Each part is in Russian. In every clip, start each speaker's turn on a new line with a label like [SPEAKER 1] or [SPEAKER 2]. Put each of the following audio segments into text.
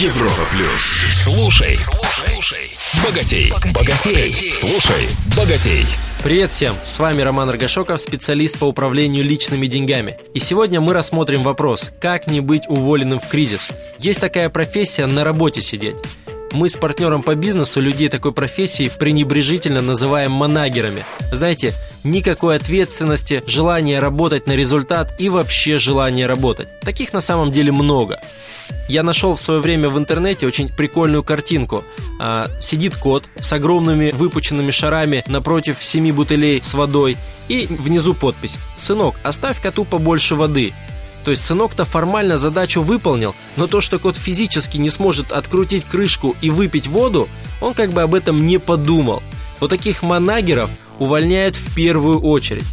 [SPEAKER 1] Европа плюс. Слушай, слушай, богатей, богатей, слушай, богатей.
[SPEAKER 2] Привет всем! С вами Роман Рогашоков, специалист по управлению личными деньгами. И сегодня мы рассмотрим вопрос, как не быть уволенным в кризис. Есть такая профессия на работе сидеть. Мы с партнером по бизнесу людей такой профессии пренебрежительно называем манагерами. Знаете, никакой ответственности, желания работать на результат и вообще желания работать. Таких на самом деле много. Я нашел в свое время в интернете очень прикольную картинку. А, сидит кот с огромными выпученными шарами напротив семи бутылей с водой и внизу подпись «Сынок, оставь коту побольше воды». То есть сынок-то формально задачу выполнил, но то, что кот физически не сможет открутить крышку и выпить воду, он как бы об этом не подумал. Вот таких манагеров увольняют в первую очередь.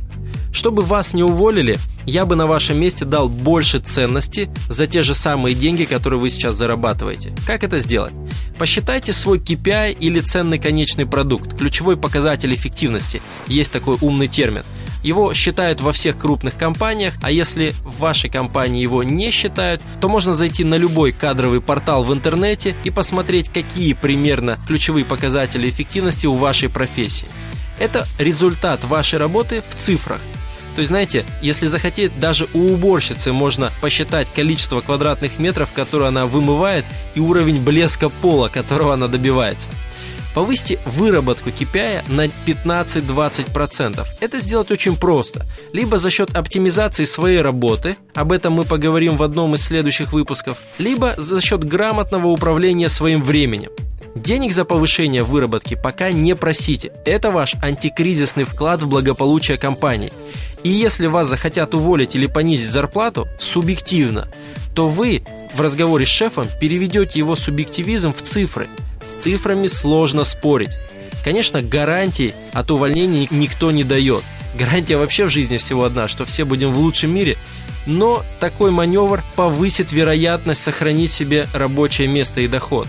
[SPEAKER 2] Чтобы вас не уволили, я бы на вашем месте дал больше ценности за те же самые деньги, которые вы сейчас зарабатываете. Как это сделать? Посчитайте свой KPI или ценный конечный продукт, ключевой показатель эффективности. Есть такой умный термин – его считают во всех крупных компаниях, а если в вашей компании его не считают, то можно зайти на любой кадровый портал в интернете и посмотреть, какие примерно ключевые показатели эффективности у вашей профессии. Это результат вашей работы в цифрах. То есть, знаете, если захотеть, даже у уборщицы можно посчитать количество квадратных метров, которые она вымывает, и уровень блеска пола, которого она добивается. Повысьте выработку KPI на 15-20%. Это сделать очень просто. Либо за счет оптимизации своей работы, об этом мы поговорим в одном из следующих выпусков, либо за счет грамотного управления своим временем. Денег за повышение выработки пока не просите. Это ваш антикризисный вклад в благополучие компании. И если вас захотят уволить или понизить зарплату, субъективно, то вы в разговоре с шефом переведете его субъективизм в цифры – с цифрами сложно спорить. Конечно, гарантий от увольнения никто не дает. Гарантия вообще в жизни всего одна, что все будем в лучшем мире, но такой маневр повысит вероятность сохранить себе рабочее место и доход.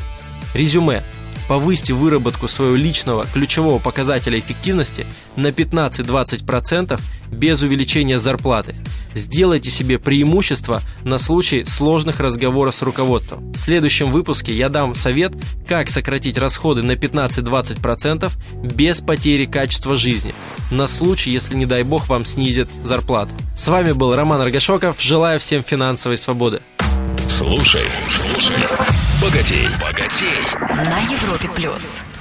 [SPEAKER 2] Резюме. Повысьте выработку своего личного ключевого показателя эффективности на 15-20% без увеличения зарплаты. Сделайте себе преимущество на случай сложных разговоров с руководством. В следующем выпуске я дам совет, как сократить расходы на 15-20% без потери качества жизни, на случай, если, не дай бог, вам снизят зарплату. С вами был Роман Рогашоков. Желаю всем финансовой свободы.
[SPEAKER 1] Слушай, слушай, богатей, богатей.
[SPEAKER 3] На Европе плюс.